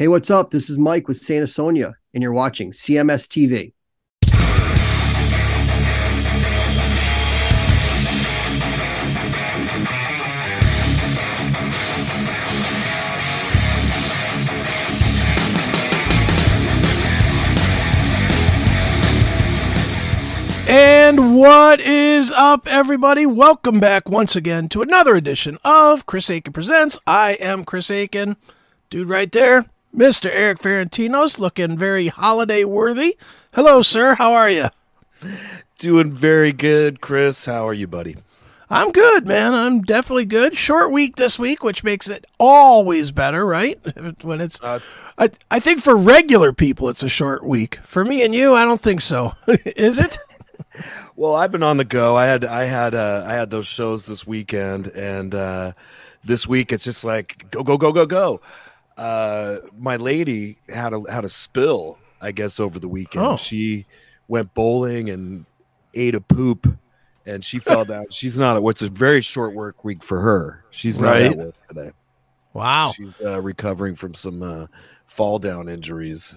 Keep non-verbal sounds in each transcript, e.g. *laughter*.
Hey, what's up? This is Mike with Santa Sonia, and you're watching CMS TV. And what is up, everybody? Welcome back once again to another edition of Chris Akin Presents. I am Chris Akin. Dude, right there, Mr. Erik Ferentinos, looking very holiday worthy. Hello, sir. How are you? Doing very good, Chris. How are you, buddy? I'm good, man. I'm definitely good. Short week this week, which makes it always better, right? *laughs* When it's, Uh, I, I think for regular people, it's a short week. For me and you, I don't think so. *laughs* is it? Well, I've been on the go. I had I had uh, I had those shows this weekend, and uh, this week it's just like go go go go go. Uh, my lady had a had a spill, I guess, over the weekend. Oh. She went bowling and ate a poop, and she fell *laughs* down. She's not. at- What's a very short work week for her. She's not Right. at work today. Wow. She's uh, recovering from some uh, fall down injuries.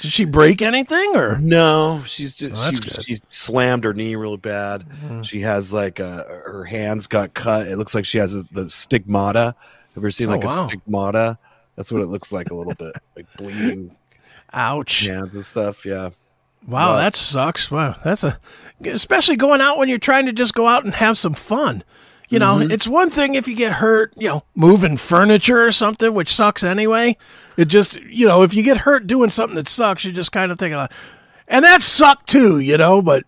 Did she break anything or? No, she's just Oh, she, good. she slammed her knee really bad. Mhm. She has like uh, her hands got cut. It looks like she has a, the stigmata. Have you ever seen Oh, like wow. a stigmata? That's what it looks like a little bit, like bleeding Ouch. hands and stuff. Yeah, Wow, Wow. that sucks. Wow, that's a especially going out when you're trying to just go out and have some fun. You know, Mm-hmm. it's one thing if you get hurt, you know, moving furniture or something, which sucks anyway. It just, you know, if you get hurt doing something that sucks, you just kind of think, like, and that sucked too, you know. But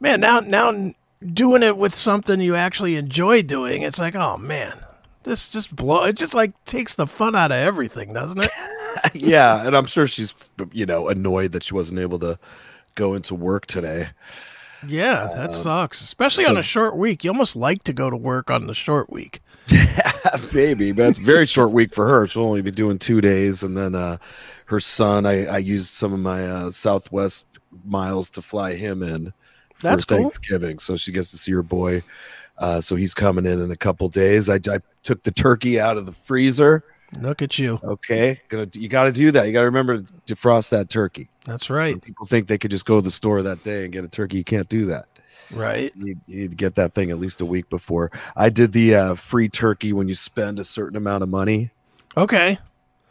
man, now now doing it with something you actually enjoy doing, it's like, oh man, this just blow. It just like takes the fun out of everything, doesn't it? *laughs* yeah, *laughs* and I'm sure she's you know annoyed that she wasn't able to go into work today. Yeah, that sucks. Especially on a short week. You almost like to go to work on the short week. *laughs* Maybe, but it's a very short week for her. She'll only be doing two days, and then uh, her son. I, I used some of my uh, Southwest miles to fly him in for That's cool. Thanksgiving, so she gets to see her boy. Uh, so he's coming in in a couple days. I, I took the turkey out of the freezer. Look at you. Okay, gonna you got to do that. You got to remember to defrost that turkey. That's right. People think they could just go to the store that day and get a turkey. You can't do that. Right. You, you need to get that thing at least a week before. I did the uh, free turkey when you spend a certain amount of money. Okay.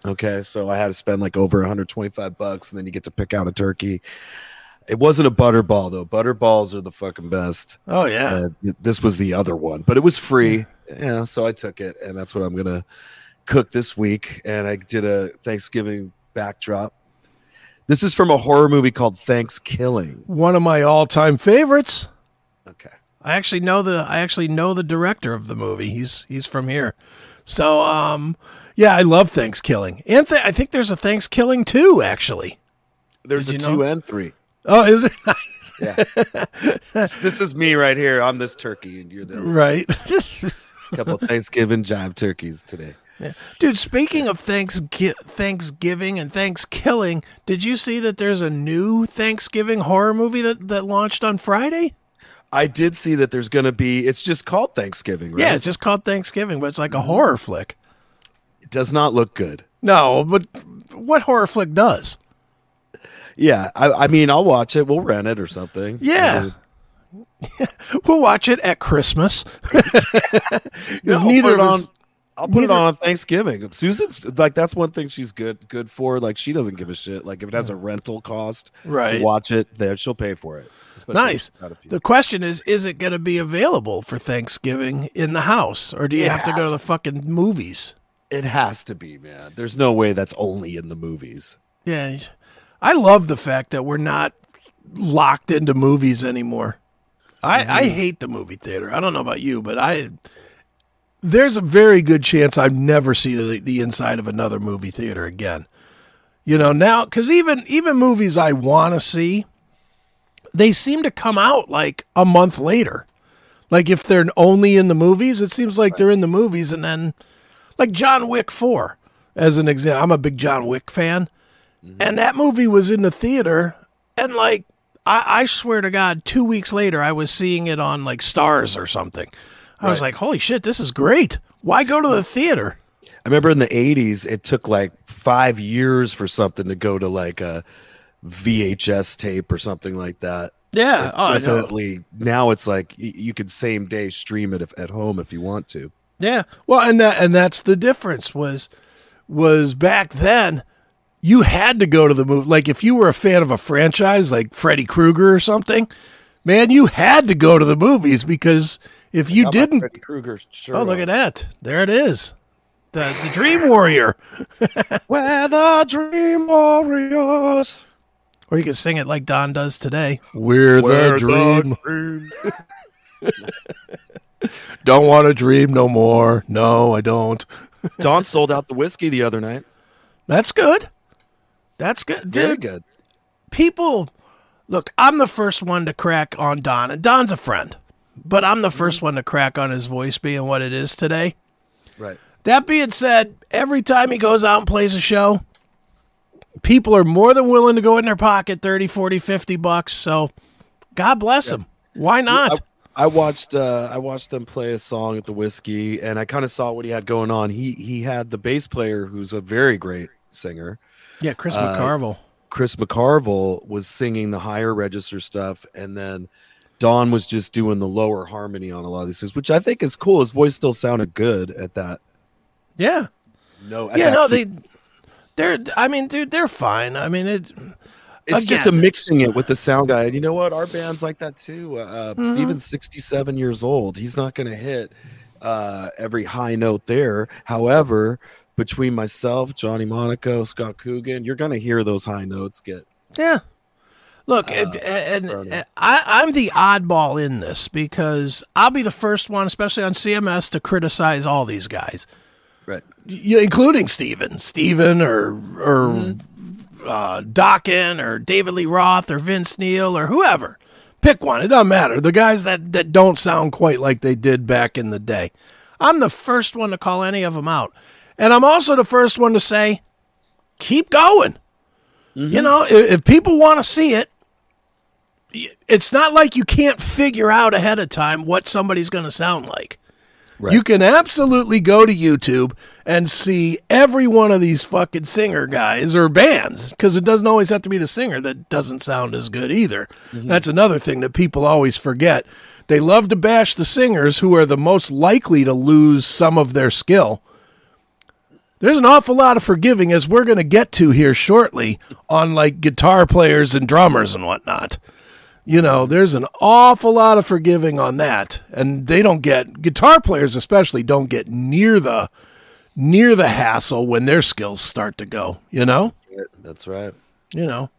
Okay, so I had to spend like over 125 bucks, and then you get to pick out a turkey. It wasn't a butterball though. Butterballs are the fucking best. Oh yeah. Uh, this was the other one, but it was free. Yeah, so I took it, and that's what I'm gonna cook this week. And I did a Thanksgiving backdrop. This is from a horror movie called Thanksgiving. One of my all-time favorites. Okay. I actually know the I actually know the director of the movie. He's he's from here. So um yeah, I love Thanksgiving. And th- I think there's a Thanksgiving too actually. There's Did a two know? and three. Oh, is it? *laughs* Yeah. this, this is me right here. I'm this turkey, and you're the right. *laughs* couple Thanksgiving jive turkeys today. Yeah. Dude, speaking of Thanksgi- Thanksgiving and Thanksgiving, did you see that there's a new Thanksgiving horror movie that, that launched on Friday? I did see that there's going to be. It's just called Thanksgiving, right? Yeah, it's just called Thanksgiving, but it's like a horror flick. it does not look good. No, but what horror flick does? Yeah, I, I mean, I'll watch it. We'll rent it or something. Yeah. Uh, *laughs* We'll watch it at Christmas. *laughs* Because I'll neither put of it us. on- I'll put it neither- on on Thanksgiving. Susan's like that's one thing she's good good for. Like she doesn't give a shit. Like if it has a rental cost Right. to watch it, there she'll pay for it. Nice. if it's got a few- The question is, is it going to be available for Thanksgiving in the house, or do you It have to go to the fucking movies? It has to be, man. There's no way that's only in the movies. Yeah, I love the fact that we're not locked into movies anymore. I, I mm-hmm. hate the movie theater. I don't know about you, but I there's a very good chance I'd never see the, the inside of another movie theater again. You know now because even even movies I want to see, they seem to come out like a month later. Like if they're only in the movies, it seems like they're in the movies, and then like John Wick Four, as an example. I'm a big John Wick fan, mm-hmm. and that movie was in the theater, and like I, I swear to God, two weeks later, I was seeing it on like Stars or something. I was like, holy shit, this is great. Why go to the theater? I remember in the '80s, it took like five years for something to go to like a VHS tape or something like that. Yeah, oh, I know. definitely. Now it's like y- you could same day stream it if, at home if you want to. Yeah. Well, and that, and that's the difference was was back then you had to go to the movie. Like if you were a fan of a franchise like Freddy Krueger or something, man, you had to go to the movies because if you Got didn't, Freddy Krueger shirt oh look on. at that, there it is, the the Dream Warrior. *laughs* We're the Dream Warriors. Or you can sing it like Don does today. We're, We're the dream. dream. *laughs* Don't want to dream no more. No, I don't. Don sold out the whiskey the other night. That's good. That's good. Very good. people look i'm the first one to crack on don and don's a friend but i'm the 1st one to crack on his voice being what it is today Right. that being said every time he goes out and plays a show people are more than willing to go in their pocket 30 40 50 bucks so god bless him why not I watched uh I watched them play a song at the whiskey and I kind of saw what he had going on. He he had the bass player who's a very great singer. Yeah chris uh, mccarvill Chris McCarvill was singing the higher register stuff and then Don was just doing the lower harmony on a lot of these things, which I think is cool. His voice still sounded good at that. yeah No, yeah no key. they they're i mean dude they're fine i mean it it's just a mixing it with the sound guy. And you know what? Our band's like that too. Uh, Mhm. Stephen's 67 years old. He's not going to hit uh, every high note there. However, between myself, Johnny Monaco, Scott Coogan, you're going to hear those high notes get. Yeah. Look, Uh, and, and, and I, I'm the oddball in this because I'll be the first one, especially on CMS, to criticize all these guys, Right. y- including Stephen, Stephen or or uh, Dokken or David Lee Roth or Vince Neil or whoever. Pick one. It doesn't matter. The guys that, that don't sound quite like they did back in the day. I'm the first one to call any of them out. And I'm also the first one to say, keep going. You mm-hmm. know, if, if people want to see it, it's not like you can't figure out ahead of time what somebody's going to sound like. Right. You can absolutely go to YouTube and see every one of these fucking singer guys or bands because it doesn't always have to be the singer that doesn't sound as good either. Mm-hmm. That's another thing that people always forget. They love to bash the singers who are the most likely to lose some of their skill. There's an awful lot of forgiving, as we're going to get to here shortly, on like guitar players and drummers and whatnot. You know, there's an awful lot of forgiving on that, and they don't get guitar players, especially, don't get near the near the hassle when their skills start to go. You know, That's right. you know.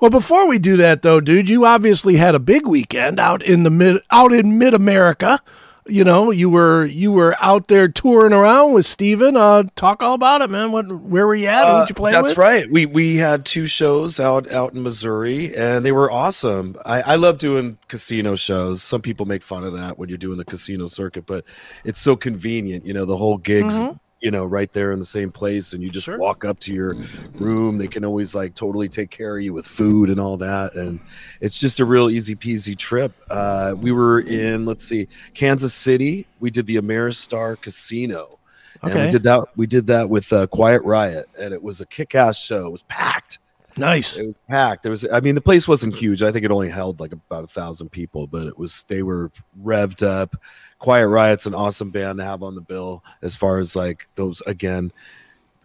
Well, before we do that, though, dude, you obviously had a big weekend out in the mid out in mid America. You know, you were you were out there touring around with Stephen. Uh, talk all about it, man. What where were you at? Who'd you play Uh, That's with? right. We we had two shows out out in Missouri, and they were awesome. I, I love doing casino shows. Some people make fun of that when you're doing the casino circuit, but it's so convenient. You know, the whole gigs. Mhm. You know, right there in the same place, and you just Sure. walk up to your room. They can always like totally take care of you with food and all that, and it's just a real easy peasy trip. Uh, we were in, let's see, Kansas City. We did the Ameristar Casino, and we did that. We did that with uh, Quiet Riot, and it was a kick-ass show. It was packed. Nice. It was packed. There was, I mean, the place wasn't huge. I think it only held like about a thousand people, but it was. They were revved up. Quiet Riot's an awesome band to have on the bill as far as like those again,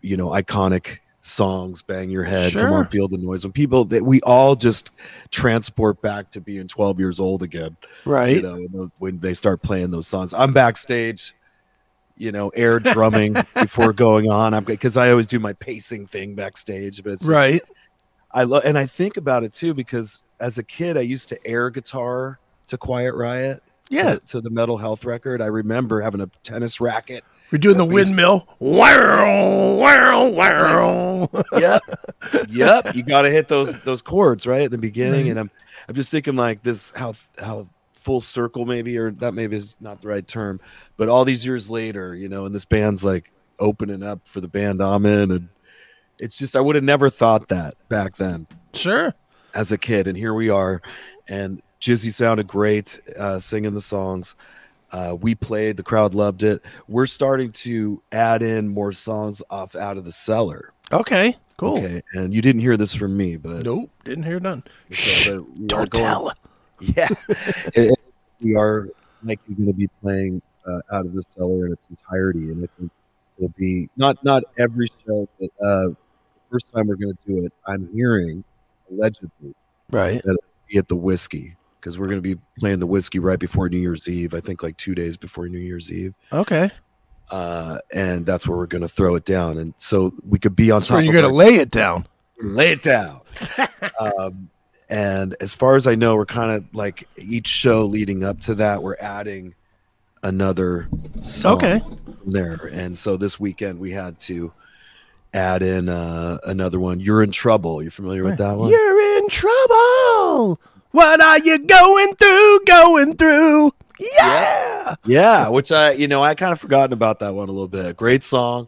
you know, iconic songs. Bang your head, come on, feel the noise. When people that we all just transport back to being 12 years old again Right. you know when, they start playing those songs i'm backstage you know air drumming *laughs* before going on i'm because i always do my pacing thing backstage but it's just- right. i love and i think about it too because as a kid i used to air guitar to quiet riot Yeah. the- to, the metal health record i remember having a tennis racket We're doing the windmill. Wow, wow, wow. yep yep you got to hit those those chords right at the beginning Right. and i'm i'm just thinking like this how how full circle maybe or that maybe is not the right term but all these years later you know and this band's like opening up for the band i'm in and it's just i would have never thought that back then Sure. as a kid and here we are and jizzy sounded great uh singing the songs Uh, we played, the crowd loved it. We're starting to add in more songs off out of the cellar. Okay, cool. Okay, and you didn't hear this from me, but Nope, didn't hear none. Okay, Shh, but we don't going- tell. *laughs* Yeah, It- we are likely going to be playing uh, out of the cellar in its entirety, and I think it'll be not not every show, but uh, the first time we're going to do it, I'm hearing allegedly Right. be at the whiskey because we're going to be playing the whiskey right before New Year's Eve. I think like two days before New Year's Eve, Okay. uh, and that's where we're going to throw it down, and so we could be on That's top. you're gonna lay it down. lay it down. *laughs* um, and as far as I know, we're kind of like each show leading up to that, we're adding another song Okay. there. And so this weekend we had to add in uh, another one. You're in trouble. You familiar with that one? You're in trouble. What are you going through? Going through? Yeah. Yeah, which I, you know, I kind of forgotten about that one a little bit. Great song.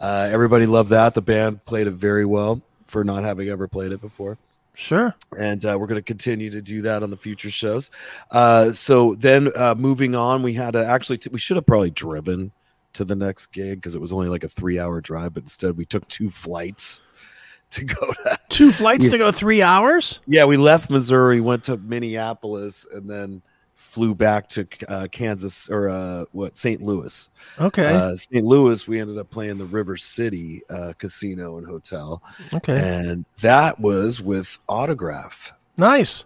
Uh, everybody loved that. The band played it very well for not having ever played it before. Sure. and uh, we're going to continue to do that on the future shows. Uh, so then, uh, moving on, we had to actually t- we should have probably driven to the next gig because it was only like a three-hour drive, but instead we took two flights to go to. *laughs* Two flights Yeah. to go three hours. Yeah, we left Missouri, went to Minneapolis, and then flew back to uh, Kansas or uh, what St. Louis. Okay. Uh, St. Louis, we ended up playing the River City uh, Casino and Hotel, okay. and that was with Autograph. Nice.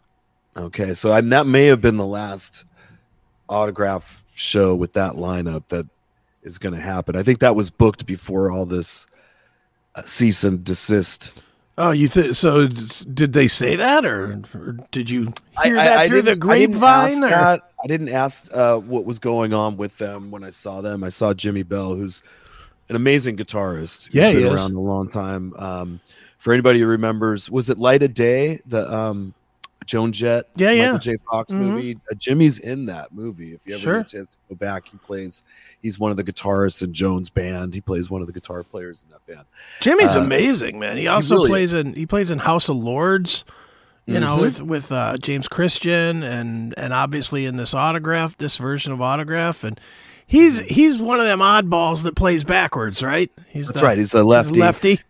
Okay, so I, that may have been the last autograph show with that lineup that is going to happen. I think that was booked before all this cease and desist. Oh, you th- so did they say that, or, or did you hear I- I- that I through the didn't- I didn't ask grapevine? that. I didn't ask uh, what was going on with them when I saw them. I saw Jimi Bell, who's an amazing guitarist. who's Yeah, he been is. around a long time. Um, for anybody who remembers, was it Light of Day? The um, Joan Jett, Yeah, Michael yeah. J. Fox Mhm. movie. Uh, Jimi's in that movie. If you ever Sure. get a chance to go back, he plays. He's one of the guitarists in Joan's band. He plays one of the guitar players in that band. Jimi's Uh, amazing, man. He also really plays in he plays in House of Lords, you know, Mhm. with with uh, James Christian and and obviously in this autograph, this version of autograph, and he's he's one of them oddballs that plays backwards, right? He's That's the- right. He's a he's lefty. lefty.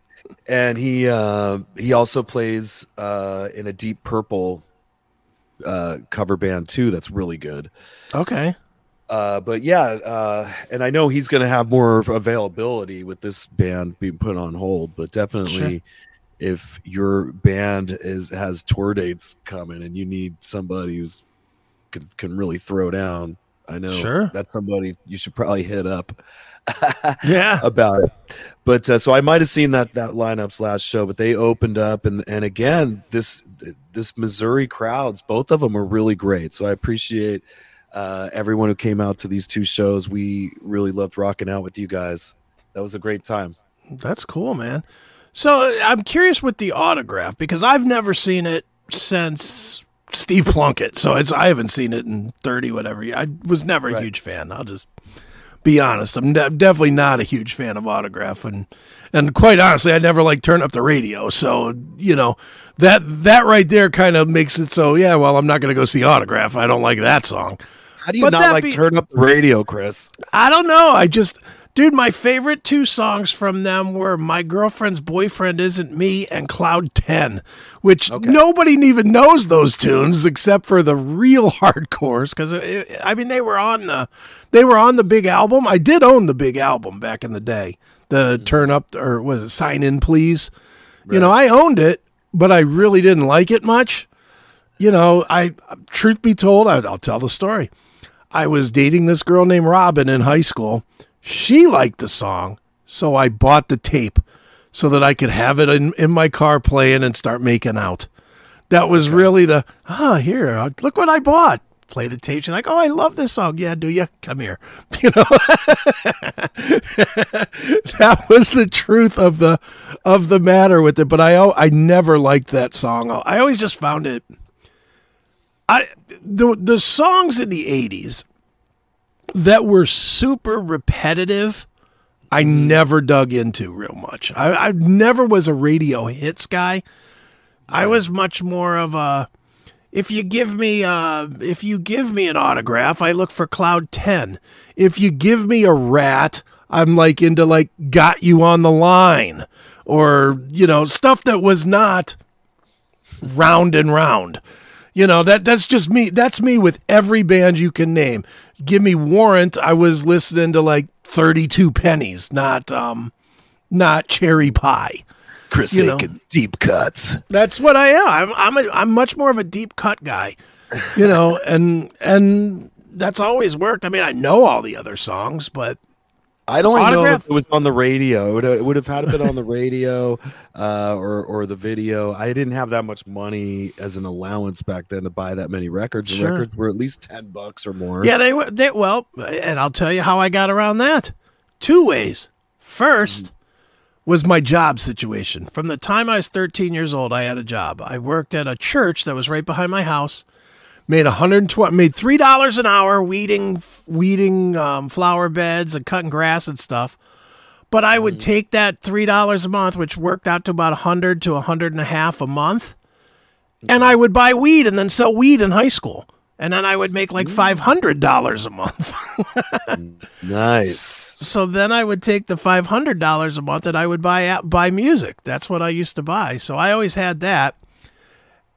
and he uh, he also plays uh, in a Deep Purple uh, cover band too. That's really good. Okay. Uh, but yeah, uh, and I know he's going to have more availability with this band being put on hold. But definitely, if your band is has tour dates coming and you need somebody who's can, can really throw down, I know Sure. that's somebody you should probably hit up. *laughs* Yeah. about it. But uh, so I might have seen that that lineup's last show, but they opened up and and again this this Missouri crowds, both of them were really great. So I appreciate uh, everyone who came out to these two shows. We really loved rocking out with you guys. That was a great time. That's cool, man. So I'm curious with the autograph because I've never seen it since Steve Plunkett. So it's I haven't seen it in 30 whatever. I was never a Right. huge fan. I'll just be honest. I'm de- definitely not a huge fan of autograph and and quite honestly, I never like turn up the radio. So, you know, that that right there kind of makes it so yeah, well, I'm not going to go see autograph. I don't like that song. How do you But not like be- turn up the radio, Chris? I don't know. I just, dude, my favorite two songs from them were "My Girlfriend's Boyfriend Isn't Me" and "Cloud 10," which Okay. nobody even knows those tunes except for the real *laughs* hardcores. Because uh, I mean, they were on the, they were on the big album. I did own the big album back in the day. The mm. Turn Up or was it Sign In Please? You know, I owned it, but I really didn't like it much. You know, I truth be told, I, I'll tell the story. I was dating this girl named Robin in high school. She liked the song, so I bought the tape so that I could have it in, in my car playing and start making out. That was really the, ah, here, uh, look what I bought. Play the tape. She's like, oh, I love this song. Yeah, do you? Come here. *laughs* You know, *laughs* that was the truth of the of the matter with it. But I I never liked that song. I always just found it. I the the songs in the '80s that were super repetitive. I never dug into real much. I, I never was a radio hits guy. I was much more of a, if you give me uh if you give me an autograph, I look for cloud 10. If you give me a rat, I'm like into like got you on the line or you know, stuff that was not round and round. You know, that that's just me. That's me with every band you can name. Give me Warrant, I was listening to like 32 pennies, not um not cherry pie. Chris You know. Deep cuts. That's what I am. I'm I'm a, I'm much more of a deep cut guy, you know, and and that's always worked. I mean, I know all the other songs, but I don't even know if it was on the radio. It would, it have had to been on the *laughs* radio uh, or or the video. I didn't have that much money as an allowance back then to buy that many records. The Sure. records were at least ten bucks or more. yeah, they were they well, and I'll tell you how I got around that. Two ways. First was my job situation. From the time I was 13 years old, I had a job. I worked at a church that was right behind my house. Made 120 made three dollars an hour weeding weeding um, flower beds and cutting grass and stuff. But I would mm. take that three dollars a month, which worked out to about a hundred to a hundred and a half a month, and mm. I would buy weed and then sell weed in high school, and then I would make like mm. five hundred dollars a month. *laughs* Nice. so then I would take the five hundred dollars a month and I would buy buy music. That's what I used to buy. So I always had that.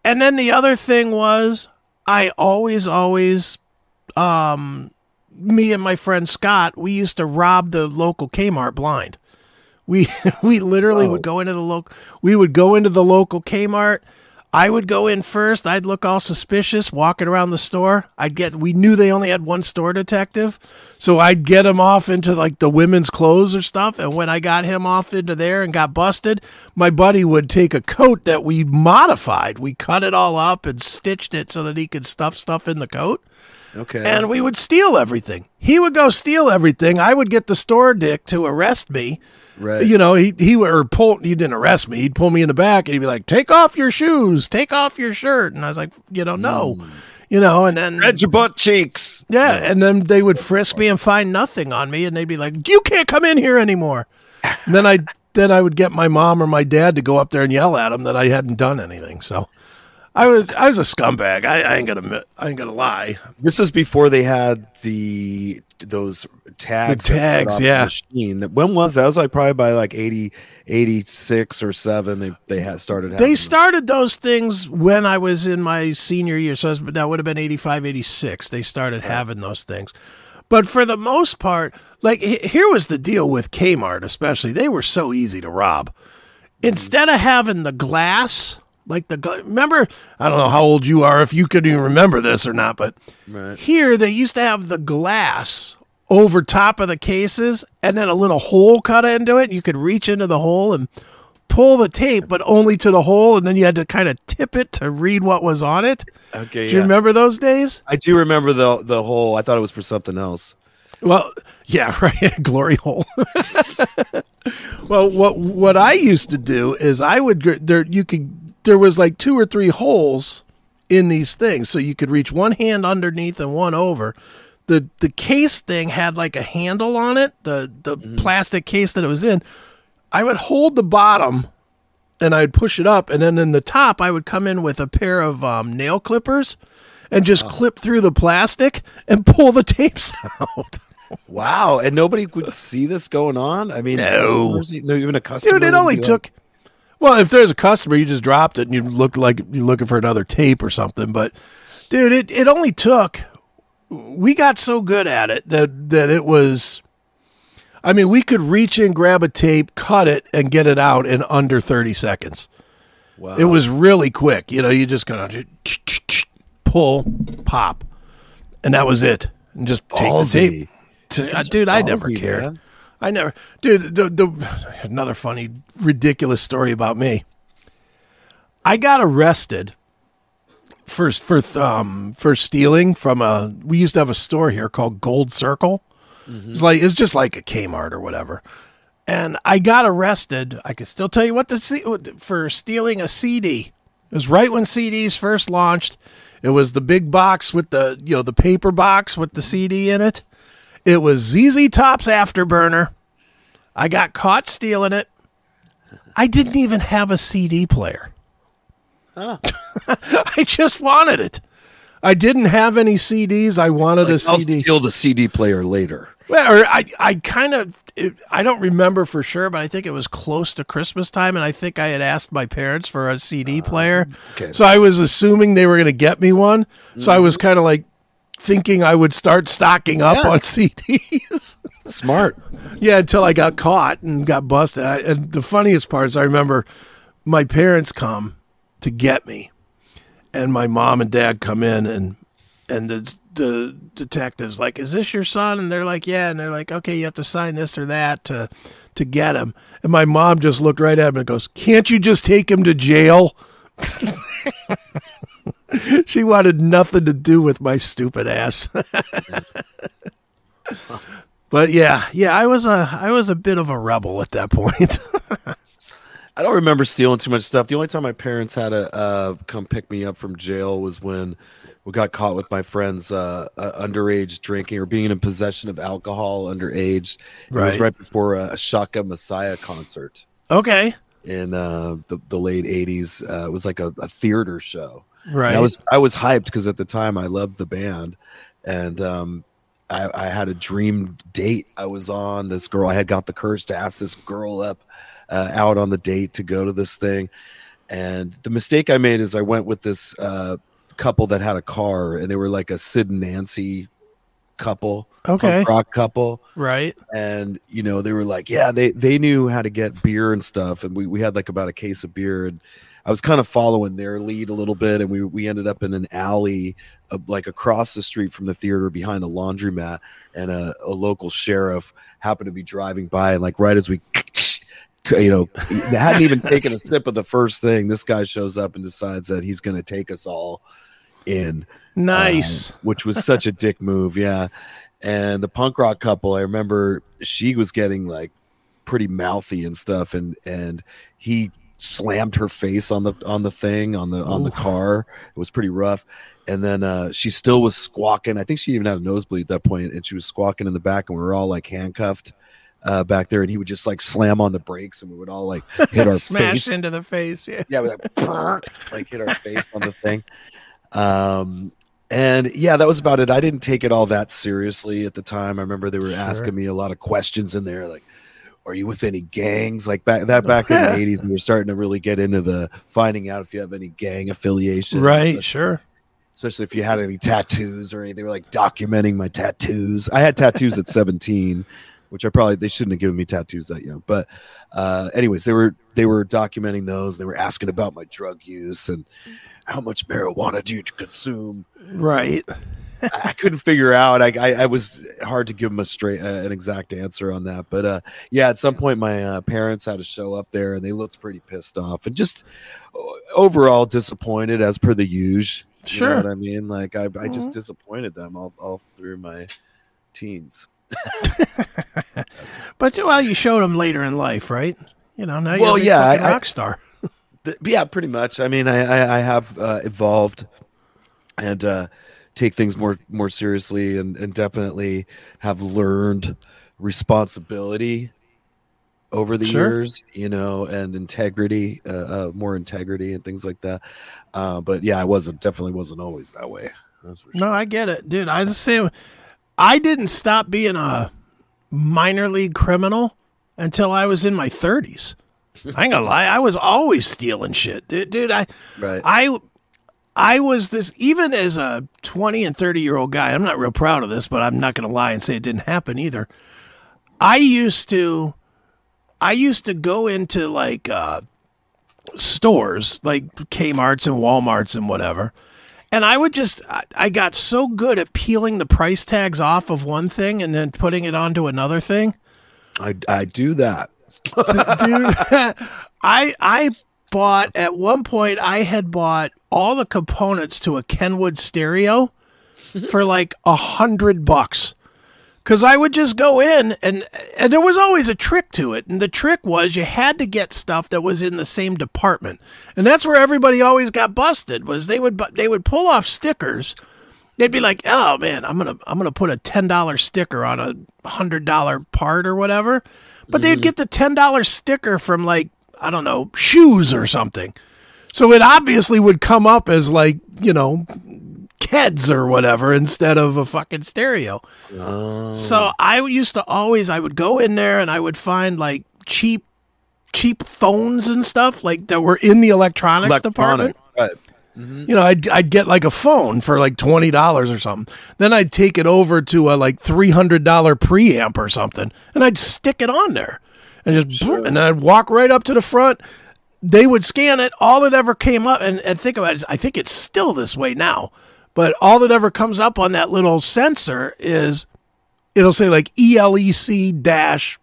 And then the other thing was I always always um me and my friend Scott, we used to rob the local Kmart blind. We *laughs* we literally Whoa. would go into the local we would go into the local Kmart. I would go in first. I'd look all suspicious walking around the store. I'd get we knew they only had one store detective. So I'd get him off into like the women's clothes or stuff. And when I got him off into there and got busted, my buddy would take a coat that we modified. We cut it all up and stitched it so that he could stuff stuff in the coat Okay. and we would steal everything. He would go steal everything. I would get the store dick to arrest me. Right. You know, he he would or pull. He didn't arrest me. He'd pull me in the back and he'd be like, "Take off your shoes. Take off your shirt." And I was like, "You don't know, no." You know, and then Red your butt cheeks. yeah, and then they would frisk me and find nothing on me, and they'd be like, "You can't come in here anymore." And then I then I would get my mom or my dad to go up there and yell at them that I hadn't done anything. So I was I was a scumbag. I, I ain't gonna admit- I ain't gonna lie. This was before they had the those tags. The tags, the yeah. Machine. When was that? It was like probably by like 80, 86 or seven. They they had started. having They them. started those things when I was in my senior year. So that would have been 85, 86. They started having those things. But for the most part, like here was the deal with Kmart, especially. They were so easy to rob. Mm-hmm. Instead of having the glass, like the remember, I don't know how old you are, if you could even remember this or not, but Right. here they used to have the glass over top of the cases and then a little hole cut into it. You could reach into the hole and pull the tape, but only to the hole, and then you had to kind of tip it to read what was on it. Okay. Do you yeah. remember those days? I do remember the the whole. I thought it was for something else. Well, yeah, *laughs* right. Glory hole. *laughs* well, what what I used to do is I would there you could there was like two or three holes in these things, so you could reach one hand underneath and one over. the The case thing had like a handle on it, the the plastic case that it was in. I would hold the bottom and I'd push it up, and then in the top I would come in with a pair of um, nail clippers and just clip through the plastic and *laughs* pull the tapes out. Wow, and nobody would see this going on. I mean, No. no, even a customer. Dude, it only be like, took. Well, if there's a customer, you just dropped it and you looked like you're looking for another tape or something. But, dude, it, it only took. We got so good at it that that it was. I mean, we could reach in, grab a tape, cut it, and get it out in under thirty seconds. Wow. It was really quick. You know, you just gonna pull, pop, and that was it. And just take the tape. Dude, I never Ballsy, cared. man. I never, dude. The, the another funny, ridiculous story about me. I got arrested for for um for stealing from a. We used to have a store here called Gold Circle. It's like it's just like a Kmart or whatever. And I got arrested. I can still tell you what to see for stealing a CD. It was right when CDs first launched. It was the big box with the you know the paper box with the CD in it. It was ZZ Top's Afterburner. I got caught stealing it. I didn't even have a CD player. *laughs* I just wanted it. I didn't have any CDs. I wanted Like, a I'll CD. steal the CD player later. Well, or I, I kind of, it, I don't remember for sure, but I think it was close to Christmas time, and I think I had asked my parents for a CD ah, player. okay. So I was assuming they were going to get me one. So I mm-hmm. was kind of like thinking I would start stocking up Yeah. on *laughs* CDs. Smart. yeah, until I got caught and got busted. I, and the funniest part is I remember my parents come to get me, and my mom and dad come in and and the the detectives like, "Is this your son?" And they're like, "Yeah." And they're like, "Okay, you have to sign this or that to to get him." And my mom just looked right at him and goes, "Can't you just take him to jail?" *laughs* *laughs* she wanted nothing to do with my stupid ass. *laughs* but yeah, yeah, I was a I was a bit of a rebel at that point. *laughs* I don't remember stealing too much stuff. The only time my parents had to uh, come pick me up from jail was when we got caught with my friends uh, uh, underage drinking or being in possession of alcohol underage. It was Right. right before a, a Shotgun Messiah concert okay. in uh, the, the late 80s. Uh, it was like a, a theater show. Right. And I was I was hyped because at the time I loved the band, and um, I, I had a dream date. I was on this girl. I had got the courage to ask this girl up uh, out on the date to go to this thing, and the mistake I made is I went with this uh, couple that had a car, and they were like a Sid and Nancy couple, Okay. rock couple right. and you know they were like yeah they they knew how to get beer and stuff and we, we had like about a case of beer and i was kind of following their lead a little bit and we we ended up in an alley uh, like across the street from the theater behind a laundromat and a, a local sheriff happened to be driving by and like right as we *laughs* you know they hadn't even taken a *laughs* sip of the first thing this guy shows up and decides that he's going to take us all in Nice. um, which was such a *laughs* dick move. Yeah. And the punk rock couple, I remember she was getting like pretty mouthy and stuff, and and he slammed her face on the on the thing on the on the car. It was pretty rough. And then uh, she still was squawking. I think she even had a nosebleed at that point, and she was squawking in the back, and we were all like handcuffed uh, back there. And he would just like slam on the brakes, and we would all like *laughs* hit our Smash face into the face. Yeah. yeah, like, like hit our face on the thing. Um, and yeah, that was about it. I didn't take it all that seriously at the time. I remember they were Sure. asking me a lot of questions in there, like, "Are you with any gangs?" Like back that back in the *laughs* eighties, and you're starting to really get into the finding out if you have any gang affiliation, Right. especially, Sure. especially if you had any tattoos or anything. They were like documenting my tattoos. I had tattoos at 17, which I probably they shouldn't have given me tattoos that young. But uh, anyways, they were they were documenting those. They were asking about my drug use and how much marijuana do you consume. Right. I, couldn't figure out. I, I I was hard to give them a straight uh, an exact answer on that. But uh, yeah, at some point my uh, parents had to show up there, and they looked pretty pissed off and just overall disappointed as per the usual. You Sure. know what I mean? Like I, I just Mhm. disappointed them all, all through my teens. *laughs* But well, you showed them later in life, right? You know, now you're Well, a yeah, fucking I- I- rock star. *laughs* Yeah, pretty much. I mean, I I, I have uh, evolved and uh, take things more more seriously, and and definitely have learned responsibility over the Sure. years. You know, and integrity, uh, uh, more integrity, and things like that. Uh, but yeah, I wasn't definitely wasn't always that way. That's sure. No, I get it, dude. I just say I didn't stop being a minor league criminal until I was in my thirties. I ain't gonna lie, I was always stealing shit, dude. Dude, I right. I I was this even as a 20 and 30 year old guy. I'm not real proud of this, but I'm not going to lie and say it didn't happen either. I used to I used to go into like uh stores like Kmart's and Walmart's and whatever. And I would just I, I got so good at peeling the price tags off of one thing and then putting it onto another thing I I do that. dude. *laughs* I I bought at one point I had bought all the components to a Kenwood stereo *laughs* for like a hundred bucks. Cause I would just go in and and there was always a trick to it. And the trick was you had to get stuff that was in the same department. And that's where everybody always got busted was they would they would pull off stickers. They'd be like, "Oh man, I'm gonna I'm gonna put a ten dollar sticker on a hundred dollar part or whatever," but they'd mm-hmm. get the ten dollar sticker from like I don't know shoes or something. So it obviously would come up as like, you know, Keds or whatever instead of a fucking stereo. Oh. So I used to always I would go in there and I would find like cheap cheap phones and stuff like that were in the electronics Electronic. department. Right. Mm-hmm. You know, I'd I'd get like a phone for like twenty dollars or something. Then I'd take it over to a like three hundred dollar preamp or something, and I'd stick it on there, and just boom, and I'd walk right up to the front. They would scan it. All it ever came up, and, and think about it. I think it's still this way now, but all that ever comes up on that little sensor is it'll say like ELEC dash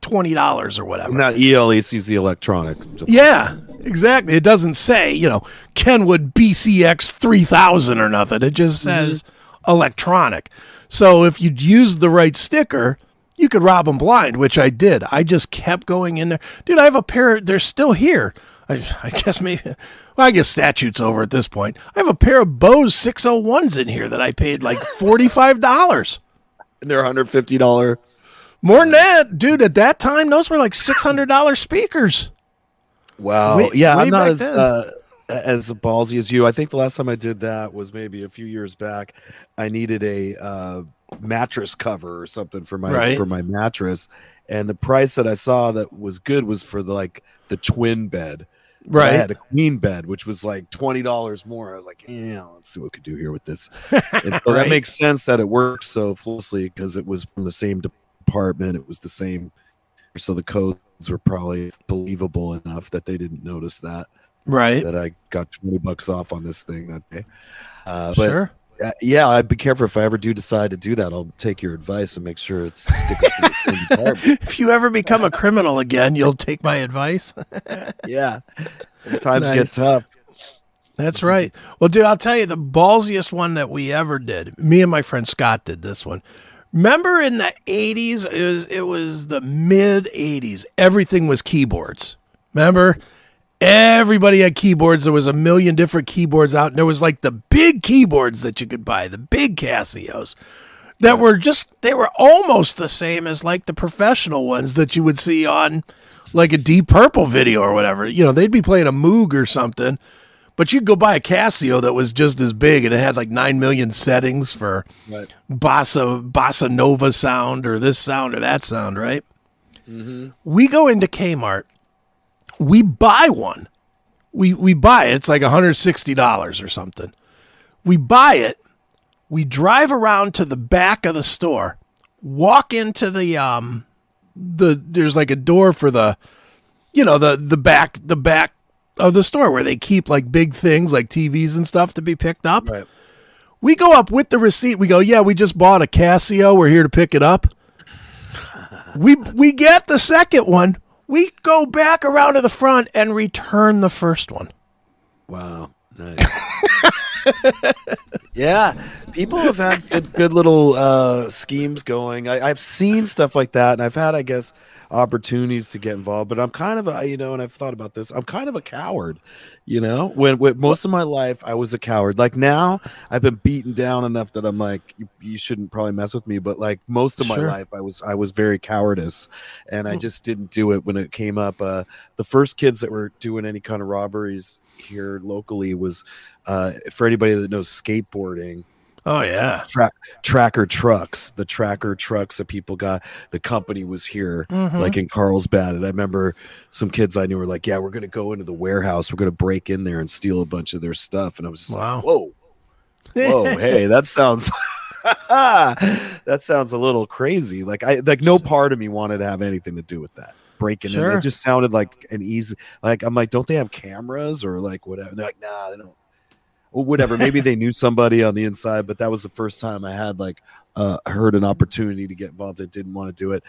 twenty dollars or whatever. Not ELEC is the electronic. Yeah, exactly. It doesn't say, you know, Kenwood BCX 3000 or nothing. It just mm-hmm. says electronic. So if you'd used the right sticker, you could rob them blind, which I did. I just kept going in there. Dude, I have a pair, they're still here. I, *laughs* I guess maybe, well, I guess statute's over at this point. I have a pair of Bose 601s in here that I paid like *laughs* $45. And they're $150. More than that, dude, at that time, those were like $600 speakers. Wow. Way- yeah, way I'm not as uh, as ballsy as you. I think the last time I did that was maybe a few years back. I needed a uh, mattress cover or something for my Right. for my mattress, and the price that I saw that was good was for the like the twin bed. right I had a queen bed, which was like twenty dollars more. I was like, yeah, let's see what we could do here with this. And so *laughs* Right. that makes sense that it worked so flawlessly because it was from the same department. It was the same, so the codes were probably believable enough that they didn't notice that Right. that I got twenty bucks off on this thing that day. Uh, but sure. Uh, yeah, I'd be careful if I ever do decide to do that. I'll take your advice and make sure it's sticking to the same. *laughs* If you ever become a criminal again, you'll take my advice. *laughs* Yeah, When *laughs* times get tough. That's right. Well, dude, I'll tell you the ballsiest one that we ever did. Me and my friend Scott did this one. Remember in the 80s, it was, it was the mid 80s. Everything was keyboards. Remember? Everybody had keyboards. There was a million different keyboards out. And there was like the big keyboards that you could buy, the big Casios that were just, they were almost the same as like the professional ones that you would see on like a Deep Purple video or whatever. You know, they'd be playing a Moog or something. But you'd go buy a Casio that was just as big and it had like 9 million settings for Right. bossa, bossa nova sound or this sound or that sound, right? Mm-hmm. We go into Kmart, we buy one. We, we buy it. It's like $160 or something. We buy it. We drive around to the back of the store, walk into the, um, the, there's like a door for the, you know, the, the back, the back of the store where they keep like big things like TVs and stuff to be picked up. Right. We go up with the receipt. We go, yeah, we just bought a Casio. We're here to pick it up. we we get the second one. We go back around to the front and return the first one. Wow. Nice. *laughs* yeah. People have had good, good little uh, schemes going. I, I've seen stuff like that, and I've had, I guess, opportunities to get involved. But I'm kind of a, you know, and I've thought about this. I'm kind of a coward. You know, when, when most of my life I was a coward. Like now, I've been beaten down enough that I'm like, you, you shouldn't probably mess with me. But like most of my Sure. life, I was I was very cowardice, and I Hmm. just didn't do it when it came up. Uh, the first kids that were doing any kind of robberies here locally was uh, for anybody that knows skateboarding Oh yeah. tra- tracker trucks the tracker trucks that people got. The company was here Mhm. like in carlsbad and i remember some kids i knew were like yeah we're gonna go into the warehouse. We're gonna break in there and steal a bunch of their stuff. And i was just Wow. like whoa. Whoa *laughs* hey that sounds *laughs* that sounds a little crazy. Like i like no part of me wanted to have anything to do with that. Breaking in it just sounded like an easy like i'm like don't they have cameras or like whatever? And they're like nah they don't or whatever maybe they knew somebody on the inside but that was the first time i had like uh heard an opportunity to get involved i didn't want to do it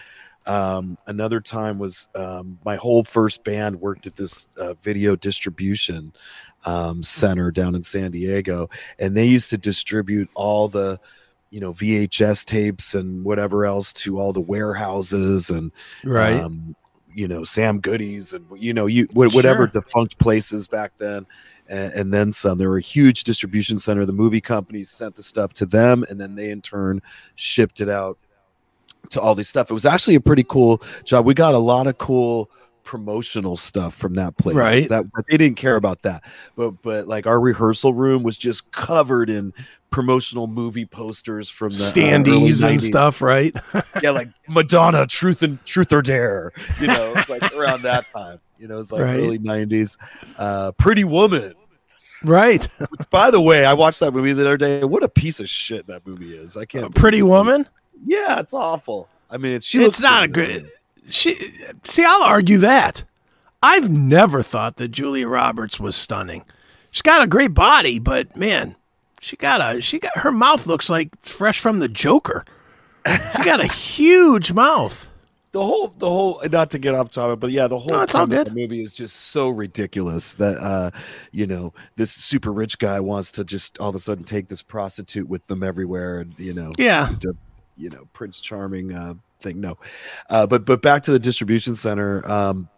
um another time was um my whole first band worked at this uh, video distribution um center down in san diego and they used to distribute all the you know vhs tapes and whatever else to all the warehouses and right. um, you know Sam Goodies and you know you whatever Sure. defunct places back then, and, and then some. They were a huge distribution center. The movie companies sent the stuff to them, and then they in turn shipped it out to all these stuff. It was actually a pretty cool job. We got a lot of cool promotional stuff from that place. Right. That, they didn't care about that. But but like our rehearsal room was just covered in promotional movie posters from the uh, Standees early and 90s. stuff, right? Yeah, like Madonna, Truth and Truth or Dare. You know, it's like around that *laughs* time. You know, it's like Right. early '90s. Uh, Pretty Woman. Right. *laughs* By the way, I watched that movie the other day. What a piece of shit that movie is. I can't. Pretty Woman. Yeah, it's awful. I mean, it's she. it's not a good. She see, I'll argue that. I've never thought that Julia Roberts was stunning. She's got a great body, but man, she got a she got her mouth looks like fresh from the Joker. She got a *laughs* huge mouth. The whole the whole not to get off topic but yeah the whole No, premise of the movie is just so ridiculous that uh you know this super rich guy wants to just all of a sudden take this prostitute with them everywhere and you know Yeah. to, you know prince charming uh thing. No. Uh but but back to the distribution center um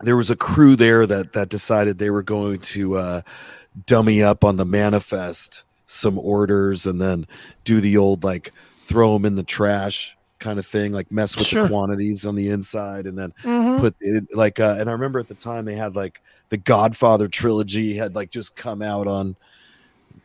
there was a crew there that that decided they were going to uh dummy up on the manifest some orders and then do the old like throw them in the trash kind of thing like mess with Sure. the quantities on the inside and then Mhm. put it like uh and i remember at the time they had like the godfather trilogy had like just come out on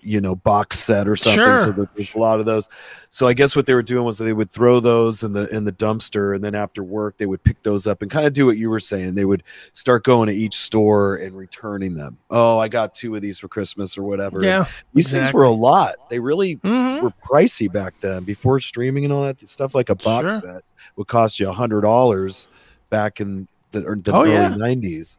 you know box set or something so Sure. that there's a lot of those so i guess what they were doing was they would throw those in the in the dumpster and then after work they would pick those up and kind of do what you were saying they would start going to each store and returning them oh i got two of these for christmas or whatever Yeah. these things were a lot they really Mhm. were pricey back then before streaming and all that stuff like a box Sure. set would cost you a hundred dollars back in the, the Oh, early yeah. 90s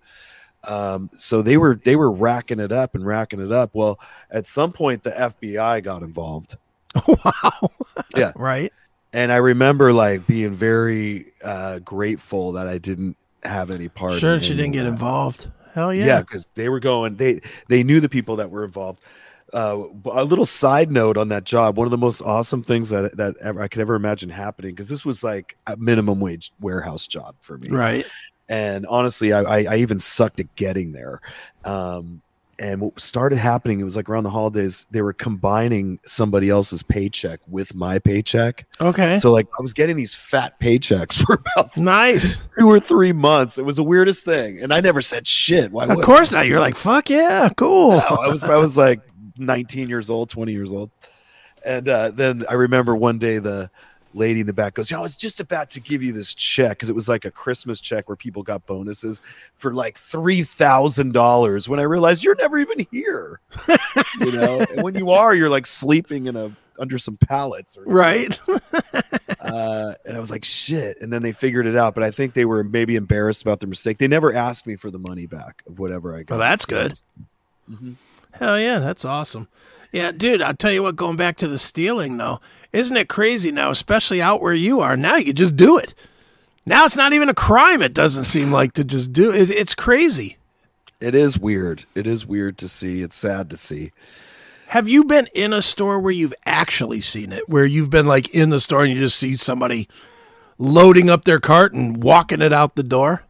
um, so they were they were racking it up and racking it up well at some point the fbi got involved *laughs* wow. Yeah. *laughs* Right. and i remember like being very uh grateful that i didn't have any part Sure, she didn't get that. involved. Hell yeah yeah. because they were going they they knew the people that were involved uh, a little side note on that job one of the most awesome things that that ever, i could ever imagine happening because this was like a minimum wage warehouse job for me Right. And honestly I, I i even sucked at getting there um and what started happening it was like around the holidays they were combining somebody else's paycheck with my paycheck Okay. so like i was getting these fat paychecks *laughs* for about nice. two or three months it was the weirdest thing and i never said shit why Of I? course not. You're like, fuck yeah, cool. No, I was I was like 19 years old, 20 years old. And uh, then I remember one day the lady in the back goes, "Yo, I was just about to give you this check because it was like a Christmas check where people got bonuses for like three thousand dollars." When I realized you're never even here, *laughs* you know, and when you are, you're like sleeping in a under some pallets, or Right. *laughs* uh, and I was like, "Shit!" And then they figured it out, but I think they were maybe embarrassed about their mistake. They never asked me for the money back of whatever I got. Well, that's So- good. Mhm. Hell yeah, that's awesome. Yeah, dude, I'll tell you what, going back to the stealing though, isn't it crazy now, especially out where you are? Now you can just do it. Now it's not even a crime, it doesn't seem like to just do it. It's crazy. It is weird. It is weird to see. It's sad to see. Have you been in a store where you've actually seen it? Where you've been like in the store and you just see somebody loading up their cart and walking it out the door?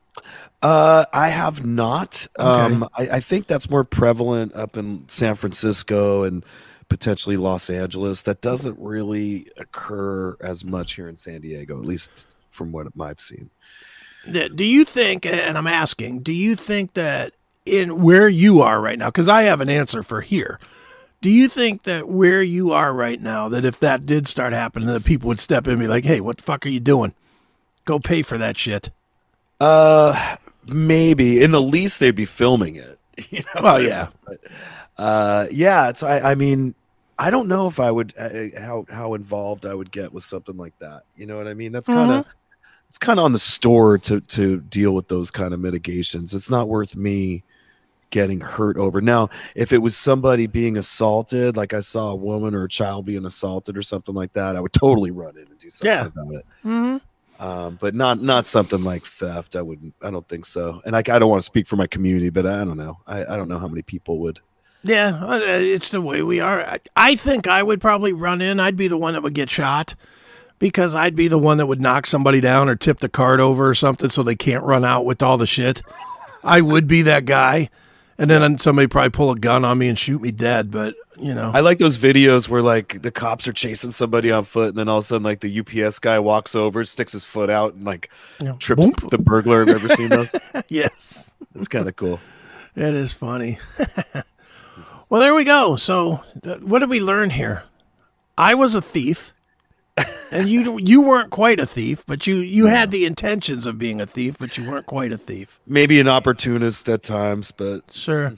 Uh, I have not. Okay. Um, I, I think that's more prevalent up in San Francisco and potentially Los Angeles. That doesn't really occur as much here in San Diego, at least from what I've seen. Do you think, and I'm asking, do you think that in where you are right now, because I have an answer for here, do you think that where you are right now, that if that did start happening, that people would step in and be like, hey, what the fuck are you doing? Go pay for that shit. Uh, maybe in the least they'd be filming it. *laughs* You know? Well, yeah. But, uh, yeah. It's. I. I mean, I don't know if I would uh, how how involved I would get with something like that. You know what I mean? That's kind of it's kind of on the store to to deal with those kind of mitigations. It's not worth me getting hurt over. Now, if it was somebody being assaulted, like I saw a woman or a child being assaulted or something like that, I would totally run in and do something Yeah. about it. Mm-hmm. Um, but not not something like theft. I wouldn't. I don't think so. And I, I don't want to speak for my community, but I don't know. I, I don't know how many people would. Yeah, uh, it's the way we are. I- I think I would probably run in. I'd be the one that would get shot because I'd be the one that would knock somebody down or tip the cart over or something so they can't run out with all the shit. I would be that guy. And then somebody probably pull a gun on me and shoot me dead. But you know. I like those videos where like the cops are chasing somebody on foot, and then all of a sudden like the UPS guy walks over, sticks his foot out, and like Yeah. trips the burglar. Have ever seen those? *laughs* yes. It's kind of cool. It is funny. *laughs* well, there we go. So, th- what did we learn here? I was a thief, and you *laughs* you weren't quite a thief, but you you had the intentions of being a thief, but you weren't quite a thief. Maybe an opportunist at times, but Sure.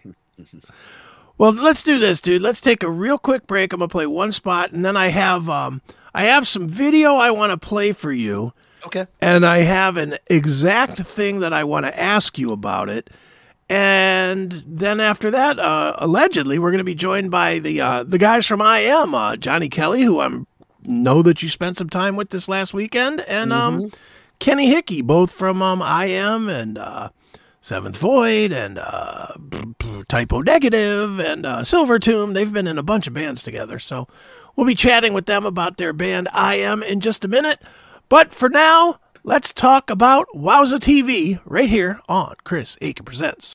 Well, let's do this, dude. Let's take a real quick break. I'm gonna play one spot, and then I have um I have some video I want to play for you. okay. and I have an exact thing that I want to ask you about it. And then after that, uh, allegedly, we're going to be joined by the uh, the guys from I Am, uh, Johnny Kelly, who I know that you spent some time with this last weekend, and um, Kenny Hickey, both from um, I Am and uh, Seventh Void and uh, Type O Negative and uh, Silver Tomb. They've been in a bunch of bands together, so we'll be chatting with them about their band I Am in just a minute. But for now, let's talk about Wowza TV right here on Chris Akin Presents.